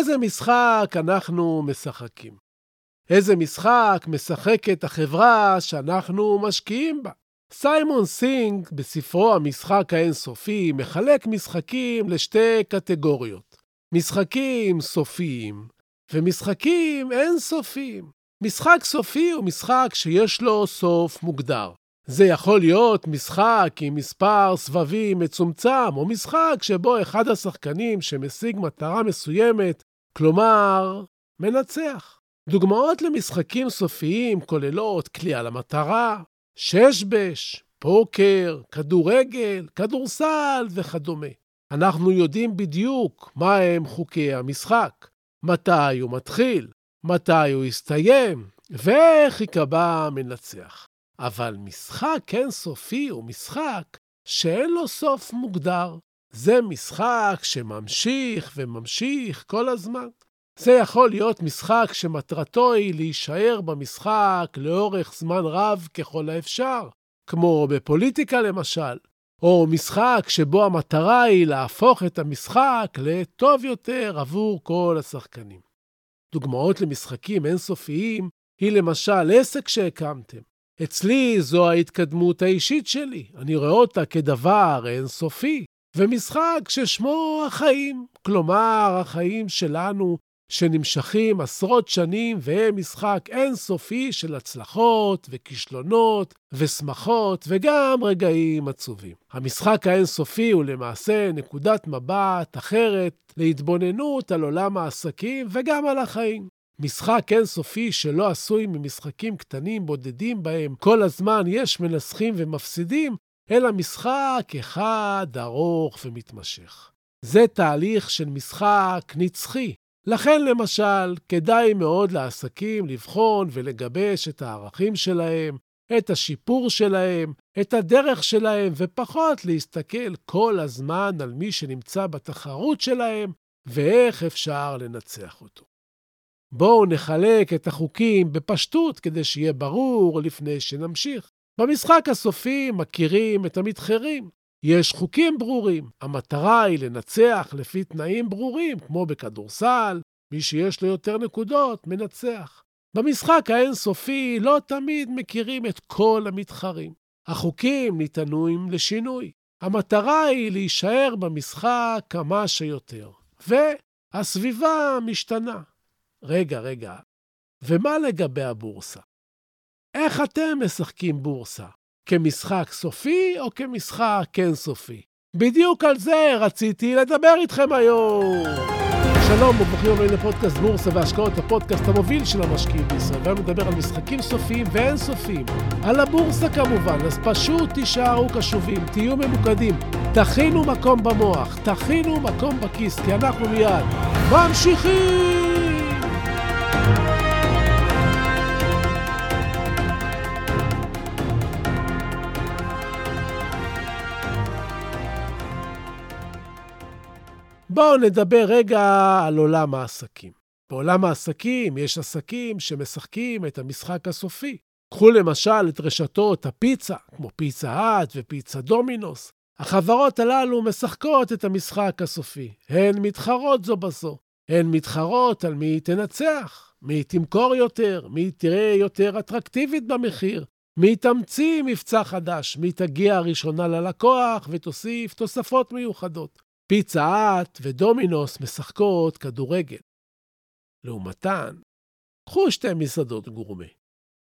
איזה משחק אנחנו משחקים? איזה משחק משחקת החברה שאנחנו משקיעים בה? סיימון סינק, בספרו המשחק האינסופי, מחלק משחקים לשתי קטגוריות. משחקים סופיים ומשחקים אינסופיים. משחק סופי הוא משחק שיש לו סוף מוגדר. זה יכול להיות משחק עם מספר סבבים מצומצם, או משחק שבו אחד השחקנים שמשיג מטרה מסוימת, כלומר, מנצח. דוגמאות למשחקים סופיים כוללות כליאה למטרה, שש-בש, פוקר, כדורגל, כדורסל וכדומה. אנחנו יודעים בדיוק מהם חוקי המשחק, מתי הוא מתחיל, מתי הוא יסתיים, ואיך ייקבע המנצח. אבל משחק אינסופי הוא משחק שאין לו סוף מוגדר. זה משחק שממשיך וממשיך כל הזמן. זה יכול להיות משחק שמטרתו היא להישאר במשחק לאורך זמן רב ככל האפשר, כמו בפוליטיקה למשל, או משחק שבו המטרה היא להפוך את המשחק לטוב יותר עבור כל השחקנים. דוגמאות למשחקים אינסופיים היא למשל עסק שהקמתם. אצלי זו ההתקדמות האישית שלי, אני רואה אותה כדבר אינסופי, ומשחק ששמו החיים, כלומר החיים שלנו שנמשכים עשרות שנים והם משחק אינסופי של הצלחות וכישלונות ושמחות וגם רגעים עצובים. המשחק האינסופי הוא למעשה נקודת מבט אחרת להתבוננות על עולם העסקים וגם על החיים. משחק אינסופי שלא עשוי ממשחקים קטנים בודדים בהם כל הזמן יש מנסחים ומפסידים, אלא משחק אחד ארוך ומתמשך. זה תהליך של משחק נצחי. לכן, למשל, כדאי מאוד לעסקים לבחון ולגבש את הערכים שלהם, את השיפור שלהם, את הדרך שלהם, ופחות להסתכל כל הזמן על מי שנמצא בתחרות שלהם ואיך אפשר לנצח אותו. בואו נחלק את החוקים בפשטות כדי שיהיה ברור לפני שנמשיך. במשחק הסופי מכירים את המתחרים. יש חוקים ברורים. המטרה היא לנצח לפי תנאים ברורים, כמו בכדורסל, מי שיש לו יותר נקודות, מנצח. במשחק האינסופי לא תמיד מכירים את כל המתחרים. החוקים ניתנים לשינוי. המטרה היא להישאר במשחק כמה שיותר, והסביבה משתנה. רגע, רגע, ומה לגבי הבורסה? איך אתם משחקים בורסה? כמשחק סופי או כמשחק כן סופי? בדיוק על זה רציתי לדבר איתכם היום. שלום וברוכים הבאים לפודקאסט בורסה והשקעות, הפודקאסט המוביל של המשקיעים בישראל. והיום נדבר על משחקים סופיים ואין סופיים. על הבורסה כמובן, אז פשוט תישארו קשובים, תהיו ממוקדים, תכינו מקום במוח, תכינו מקום בכיס, כי אנחנו מיד ממשיכים! בואו נדבר רגע על עולם העסקים. בעולם העסקים יש עסקים שמשחקים את המשחק הסופי. קחו למשל את רשתות הפיצה, כמו פיצה האט ופיצה דומינוס. החברות הללו משחקות את המשחק הסופי. הן מתחרות זו בזו. הן מתחרות על מי תנצח, מי תמכור יותר, מי תראה יותר אטרקטיבית במחיר, מי תמציא מבצע חדש, מי תגיע ראשונה ללקוח ותוסיף תוספות מיוחדות. פיצה האט ודומינוס משחקות כדורגל. לעומתן, קחו שתי מסעדות גורמה.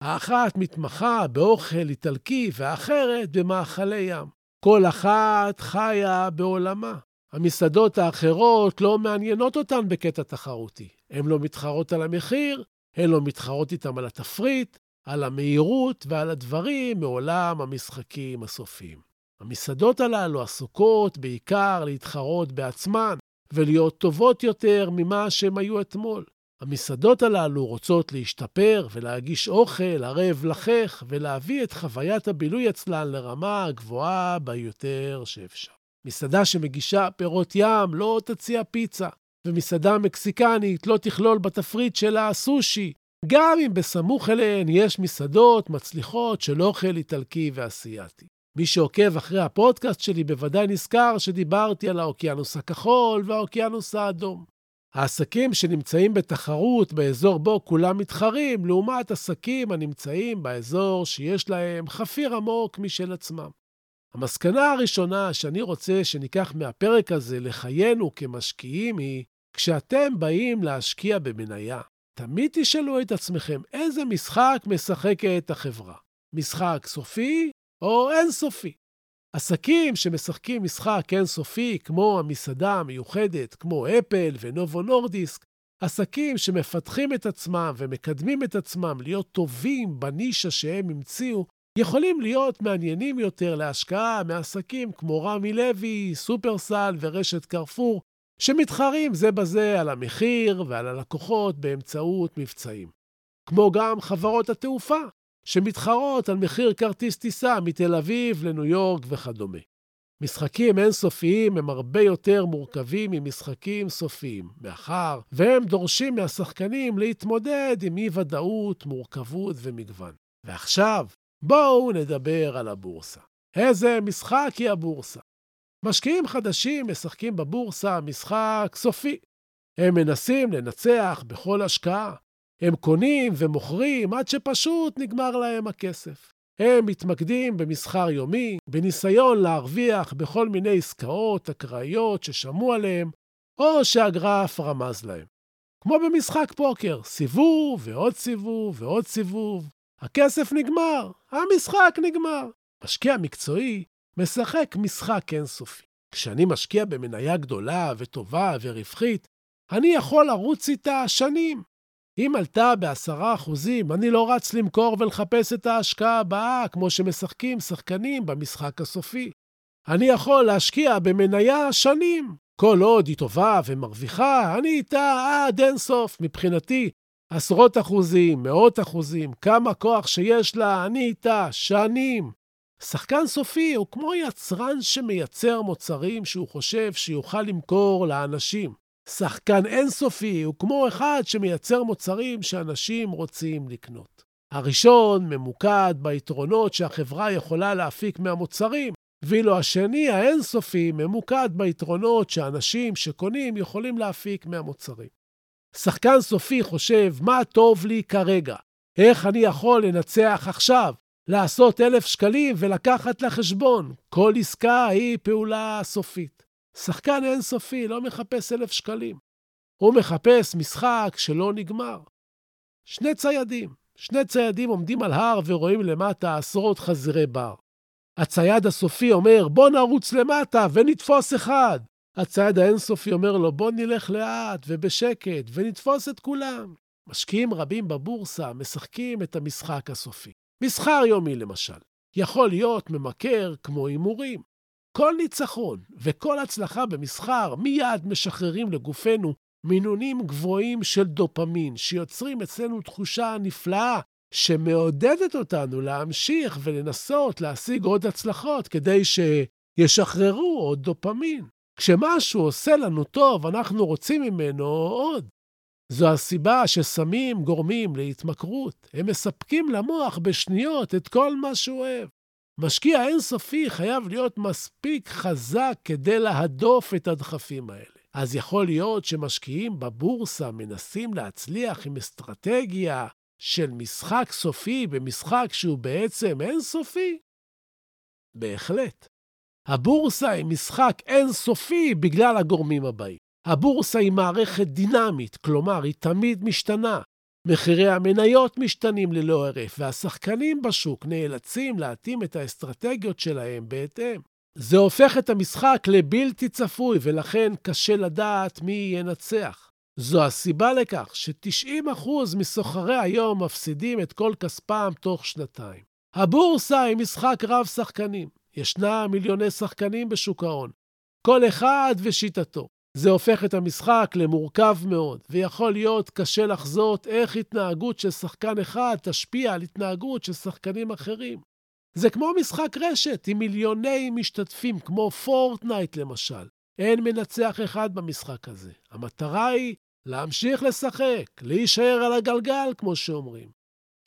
האחת מתמחה באוכל איטלקי והאחרת במאכלי ים. כל אחת חיה בעולמה. המסעדות האחרות לא מעניינות אותן בקטע תחרותי. הן לא מתחרות על המחיר, הן לא מתחרות איתן על התפריט, על המהירות ועל הדברים מעולם המשחקים הסופיים. המסעדות הללו עסוקות בעיקר להתחרות בעצמן ולהיות טובות יותר ממה שהן היו אתמול. המסעדות הללו רוצות להשתפר ולהגיש אוכל ערב לחך ולהביא את חוויית הבילוי אצלן לרמה הגבוהה ביותר שאפשר. מסעדה שמגישה פירות ים לא תציע פיצה, ומסעדה מקסיקנית לא תכלול בתפריט שלה סושי, גם אם בסמוך אליהן יש מסעדות מצליחות של אוכל איטלקי ואסייתי. מי שעוקב אחרי הפודקאסט שלי בוודאי נזכר שדיברתי על האוקיינוס הכחול והאוקיינוס האדום. העסקים שנמצאים בתחרות באזור בו כולם מתחרים, לעומת עסקים הנמצאים באזור שיש להם חפיר עמוק משל עצמם. המסקנה הראשונה שאני רוצה שניקח מהפרק הזה לחיינו כמשקיעים היא, כשאתם באים להשקיע במניה, תמיד תשאלו את עצמכם איזה משחק משחקת החברה. משחק סופי או אינסופי? עסקים שמשחקים משחק אינסופי, כמו המסעדה המיוחדת, כמו אפל ונובו נורדיסק, עסקים שמפתחים את עצמם ומקדמים את עצמם להיות טובים בנישה שהם המציאו, יכולים להיות מעניינים יותר להשקעה מעסקים כמו רמי לוי, סופרסל ורשת קרפור, שמתחרים זה בזה על המחיר ועל הלקוחות באמצעות מבצעים. כמו גם חברות התעופה, שמתחרות על מחיר כרטיס טיסה מתל אביב לניו יורק וכדומה. משחקים אינסופיים הם הרבה יותר מורכבים ממשחקים סופיים, מאחר והם דורשים מהשחקנים להתמודד עם אי-ודאות, מורכבות ומגוון. ועכשיו, בואו נדבר על הבורסה. איזה משחק היא הבורסה? משקיעים חדשים משחקים בבורסה משחק סופי. הם מנסים לנצח בכל השקעה. הם קונים ומוכרים עד שפשוט נגמר להם הכסף. הם מתמקדים במסחר יומי, בניסיון להרוויח בכל מיני עסקאות אקראיות ששמעו עליהם, או שהגרף רמז להם. כמו במשחק פוקר, סיבוב ועוד סיבוב ועוד סיבוב. הכסף נגמר, המשחק נגמר. משקיע מקצועי משחק משחק אינסופי. כשאני משקיע במניה גדולה וטובה ורווחית, אני יכול לרוץ איתה שנים. אם עלתה בעשרה אחוזים, אני לא רץ למכור ולחפש את ההשקעה הבאה, כמו שמשחקים שחקנים במשחק הסופי. אני יכול להשקיע במניה שנים. כל עוד היא טובה ומרוויחה, אני איתה עד אינסוף. מבחינתי, עשרות אחוזים, מאות אחוזים, כמה כוח שיש לה, אני איתה שנים. שחקן סופי הוא כמו יצרן שמייצר מוצרים שהוא חושב שיוכל למכור לאנשים. שחקן אינסופי הוא כמו אחד שמייצר מוצרים שאנשים רוצים לקנות. הראשון ממוקד ביתרונות שהחברה יכולה להפיק מהמוצרים, ואילו השני, האינסופי, ממוקד ביתרונות שאנשים שקונים יכולים להפיק מהמוצרים. שחקן סופי חושב, מה טוב לי כרגע? איך אני יכול לנצח עכשיו? לעשות אלף שקלים ולקחת לחשבון. כל עסקה היא פעולה סופית. שחקן אינסופי לא מחפש אלף שקלים. הוא מחפש משחק שלא נגמר. שני ציידים, שני ציידים עומדים על הר ורואים למטה עשרות חזירי בר. הצייד הסופי אומר, בוא נרוץ למטה ונתפוס אחד. הצייד האינסופי אומר לו, בוא נלך לאט ובשקט ונתפוס את כולם. משקיעים רבים בבורסה משחקים את המשחק הסופי. מסחר יומי למשל, יכול להיות ממכר כמו הימורים. כל ניצחון וכל הצלחה במסחר מיד משחררים לגופנו מינונים גבוהים של דופמין, שיוצרים אצלנו תחושה נפלאה שמעודדת אותנו להמשיך ולנסות להשיג עוד הצלחות כדי שישחררו עוד דופמין. כשמשהו עושה לנו טוב, אנחנו רוצים ממנו עוד. זו הסיבה שסמים גורמים להתמכרות. הם מספקים למוח בשניות את כל מה שהוא אוהב. משקיע אינסופי חייב להיות מספיק חזק כדי להדוף את הדחפים האלה. אז יכול להיות שמשקיעים בבורסה מנסים להצליח עם אסטרטגיה של משחק סופי במשחק שהוא בעצם אינסופי? בהחלט. הבורסה היא משחק אינסופי בגלל הגורמים הבאים. הבורסה היא מערכת דינמית, כלומר, היא תמיד משתנה. מחירי המניות משתנים ללא הרף, והשחקנים בשוק נאלצים להתאים את האסטרטגיות שלהם בהתאם. זה הופך את המשחק לבלתי צפוי, ולכן קשה לדעת מי ינצח. זו הסיבה לכך ש-90% מסוחרי היום מפסידים את כל כספם תוך שנתיים. הבורסה היא משחק רב-שחקנים. ישנם מיליוני שחקנים בשוק ההון. כל אחד ושיטתו. זה הופך את המשחק למורכב מאוד, ויכול להיות קשה לחזות איך התנהגות של שחקן אחד תשפיע על התנהגות של שחקנים אחרים. זה כמו משחק רשת עם מיליוני משתתפים, כמו פורטנייט למשל. אין מנצח אחד במשחק הזה. המטרה היא להמשיך לשחק, להישאר על הגלגל, כמו שאומרים.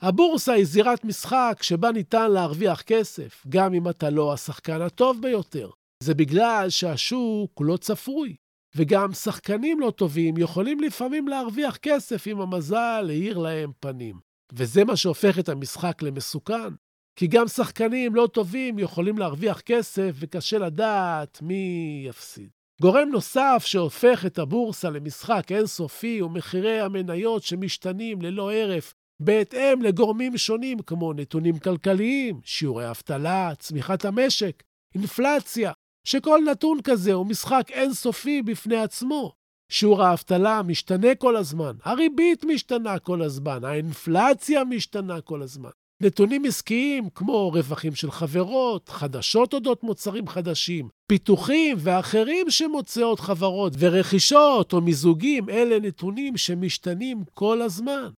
הבורסה היא זירת משחק שבה ניתן להרוויח כסף, גם אם אתה לא השחקן הטוב ביותר. זה בגלל שהשוק לא צפוי, וגם שחקנים לא טובים יכולים לפעמים להרוויח כסף אם המזל האיר להם פנים. וזה מה שהופך את המשחק למסוכן. כי גם שחקנים לא טובים יכולים להרוויח כסף וקשה לדעת מי יפסיד. גורם נוסף שהופך את הבורסה למשחק אינסופי הוא מחירי המניות שמשתנים ללא הרף בהתאם לגורמים שונים כמו נתונים כלכליים, שיעורי אבטלה, צמיחת המשק, אינפלציה, שכל נתון כזה הוא משחק אינסופי בפני עצמו. שיעור האבטלה משתנה כל הזמן, הריבית משתנה כל הזמן, האינפלציה משתנה כל הזמן. נתונים עסקיים כמו רווחים של חברות, חדשות אודות מוצרים חדשים, פיתוחים ואחרים שמוצאות חברות ורכישות או מיזוגים, אלה נתונים שמשתנים כל הזמן.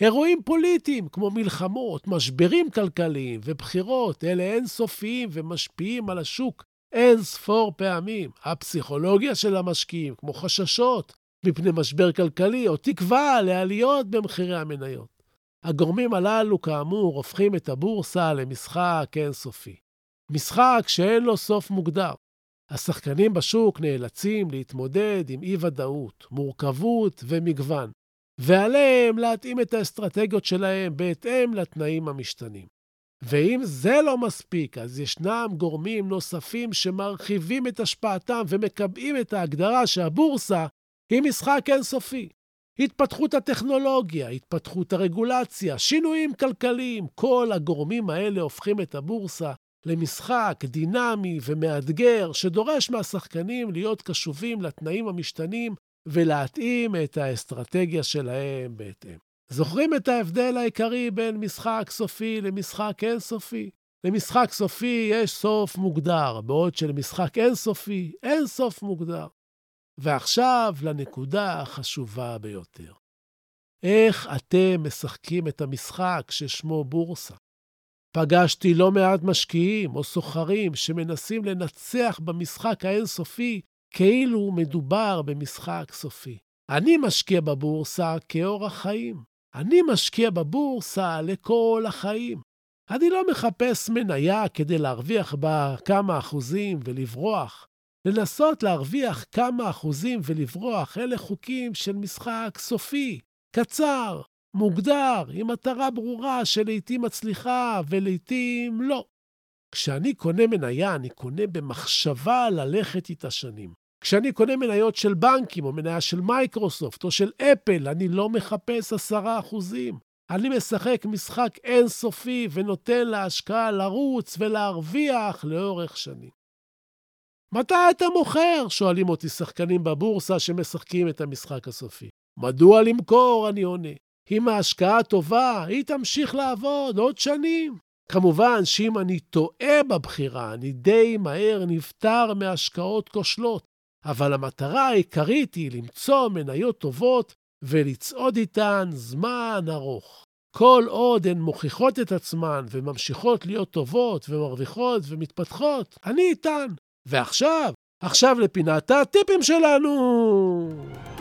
אירועים פוליטיים כמו מלחמות, משברים כלכליים ובחירות, אלה אינסופיים ומשפיעים על השוק אין ספור פעמים. הפסיכולוגיה של המשקיעים, כמו חששות מפני משבר כלכלי או תקווה לעליות במחירי המניות. הגורמים הללו, כאמור, הופכים את הבורסה למשחק אינסופי. משחק שאין לו סוף מוגדר. השחקנים בשוק נאלצים להתמודד עם אי-ודאות, מורכבות ומגוון, ועליהם להתאים את האסטרטגיות שלהם בהתאם לתנאים המשתנים. ואם זה לא מספיק, אז ישנם גורמים נוספים שמרחיבים את השפעתם ומקבעים את ההגדרה שהבורסה היא משחק אינסופי. התפתחות הטכנולוגיה, התפתחות הרגולציה, שינויים כלכליים, כל הגורמים האלה הופכים את הבורסה למשחק דינמי ומאתגר, שדורש מהשחקנים להיות קשובים לתנאים המשתנים ולהתאים את האסטרטגיה שלהם בהתאם. זוכרים את ההבדל העיקרי בין משחק סופי למשחק אינסופי? למשחק סופי יש סוף מוגדר, בעוד שלמשחק אינסופי אין סוף מוגדר. ועכשיו לנקודה החשובה ביותר. איך אתם משחקים את המשחק ששמו בורסה? פגשתי לא מעט משקיעים או סוחרים שמנסים לנצח במשחק האינסופי כאילו מדובר במשחק סופי. אני משקיע בבורסה כאורח חיים. אני משקיע בבורסה לכל החיים. אני לא מחפש מניה כדי להרוויח בה כמה אחוזים ולברוח. לנסות להרוויח כמה אחוזים ולברוח, אלה חוקים של משחק סופי, קצר, מוגדר, עם מטרה ברורה שלעיתים מצליחה ולעיתים לא. כשאני קונה מניה, אני קונה במחשבה ללכת איתה שנים. כשאני קונה מניות של בנקים, או מניה של מייקרוסופט, או של אפל, אני לא מחפש עשרה אחוזים. אני משחק משחק אינסופי ונותן להשקעה לרוץ ולהרוויח לאורך שנים. מתי אתה מוכר? שואלים אותי שחקנים בבורסה שמשחקים את המשחק הסופי. מדוע למכור? אני עונה. אם ההשקעה טובה, היא תמשיך לעבוד עוד שנים. כמובן שאם אני טועה בבחירה, אני די מהר נפטר מהשקעות כושלות. אבל המטרה העיקרית היא למצוא מניות טובות ולצעוד איתן זמן ארוך. כל עוד הן מוכיחות את עצמן וממשיכות להיות טובות ומרוויחות ומתפתחות, אני איתן. ועכשיו, עכשיו לפינת הטיפים שלנו!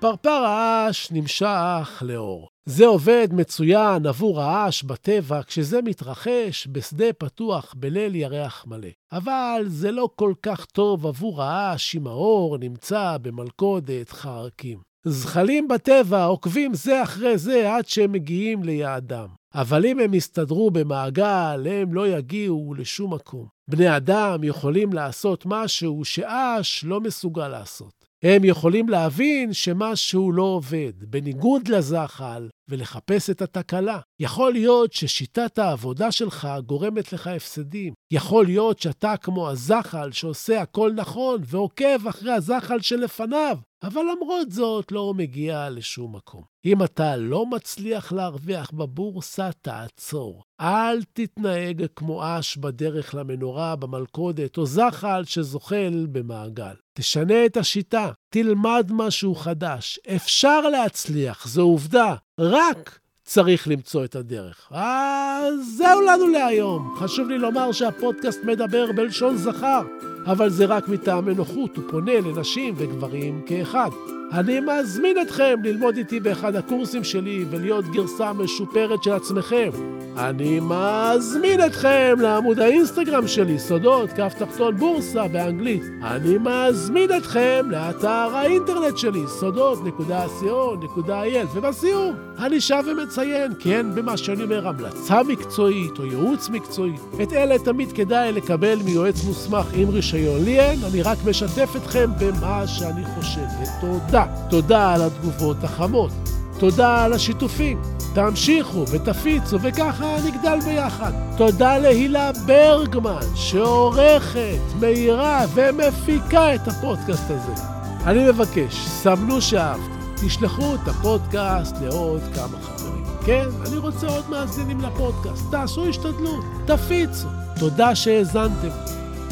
פרפר האש נמשך לאור. זה עובד מצוין עבור האש בטבע כשזה מתרחש בשדה פתוח בליל ירח מלא. אבל זה לא כל כך טוב עבור האש אם האור נמצא במלכודת חרקים. זחלים בטבע עוקבים זה אחרי זה עד שהם מגיעים ליעדם. אבל אם הם יסתדרו במעגל, הם לא יגיעו לשום מקום. בני אדם יכולים לעשות משהו שאש לא מסוגל לעשות. הם יכולים להבין שמשהו לא עובד, בניגוד לזחל, ולחפש את התקלה. יכול להיות ששיטת העבודה שלך גורמת לך הפסדים. יכול להיות שאתה כמו הזחל שעושה הכל נכון ועוקב אחרי הזחל שלפניו, אבל למרות זאת לא מגיע לשום מקום. אם אתה לא מצליח להרוויח בבורסה, תעצור. אל תתנהג כמו אש בדרך למנורה במלכודת, או זחל שזוחל במעגל. תשנה את השיטה, תלמד משהו חדש. אפשר להצליח, זו עובדה. רק צריך למצוא את הדרך. אז זהו לנו להיום. חשוב לי לומר שהפודקאסט מדבר בלשון זכר, אבל זה רק מטעמי נוחות, הוא פונה לנשים וגברים כאחד. אני מזמין אתכם ללמוד איתי באחד הקורסים שלי ולהיות גרסה משופרת של עצמכם. אני מזמין אתכם לעמוד האינסטגרם שלי, סודות, כף תחתון בורסה באנגלית. אני מזמין אתכם לאתר האינטרנט שלי, סודות.co.il. ובסיום, אני שב ומציין, כן, במה שאני אומר, המלצה מקצועית או ייעוץ מקצועי. את אלה תמיד כדאי לקבל מיועץ מוסמך עם רישיון. לי אין, אני רק משתף אתכם במה שאני חושב. ותודה. תודה על התגובות החמות. תודה על השיתופים. תמשיכו ותפיצו, וככה נגדל ביחד. תודה להילה ברגמן, שעורכת, מאירה ומפיקה את הפודקאסט הזה. אני מבקש, סמנו שאהבתם, תשלחו את הפודקאסט לעוד כמה חברים. כן, אני רוצה עוד מאזינים לפודקאסט. תעשו השתדלות, תפיצו. תודה שהאזנתם.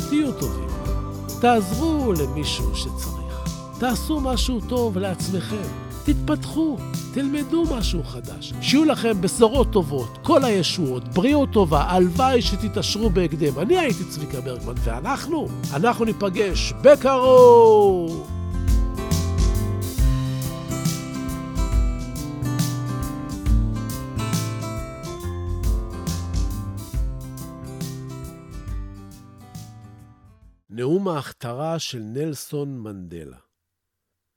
תהיו טובים. תעזרו למישהו שצריך. תעשו משהו טוב לעצמכם. תתפתחו, תלמדו משהו חדש. שיהיו לכם בשורות טובות, כל הישועות, בריאות טובה, הלוואי שתתעשרו בהקדם. אני הייתי צביקה ברגמן, ואנחנו, אנחנו ניפגש בקרוב! נאום ההכתרה של נלסון מנדלה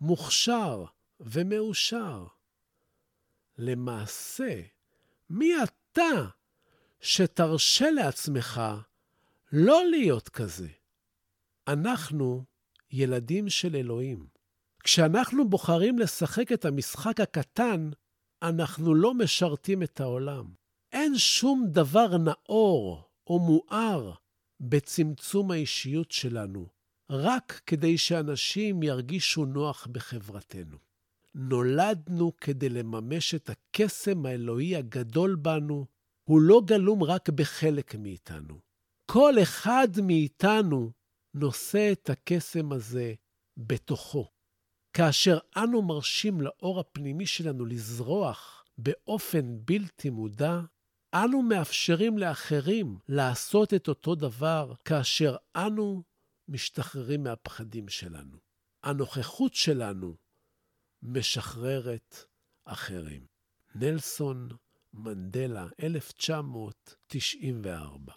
מוכשר ומאושר? למעשה, מי אתה שתרשה לעצמך לא להיות כזה? אנחנו ילדים של אלוהים. כשאנחנו בוחרים לשחק את המשחק הקטן, אנחנו לא משרתים את העולם. אין שום דבר נאור או מואר בצמצום האישיות שלנו, רק כדי שאנשים ירגישו נוח בחברתנו. נולדנו כדי לממש את הקסם האלוהי הגדול בנו, הוא לא גלום רק בחלק מאיתנו. כל אחד מאיתנו נושא את הקסם הזה בתוכו. כאשר אנו מרשים לאור הפנימי שלנו לזרוח באופן בלתי מודע, אנו מאפשרים לאחרים לעשות את אותו דבר כאשר אנו משתחררים מהפחדים שלנו. הנוכחות שלנו משחררת אחרים. נלסון מנדלה, 1994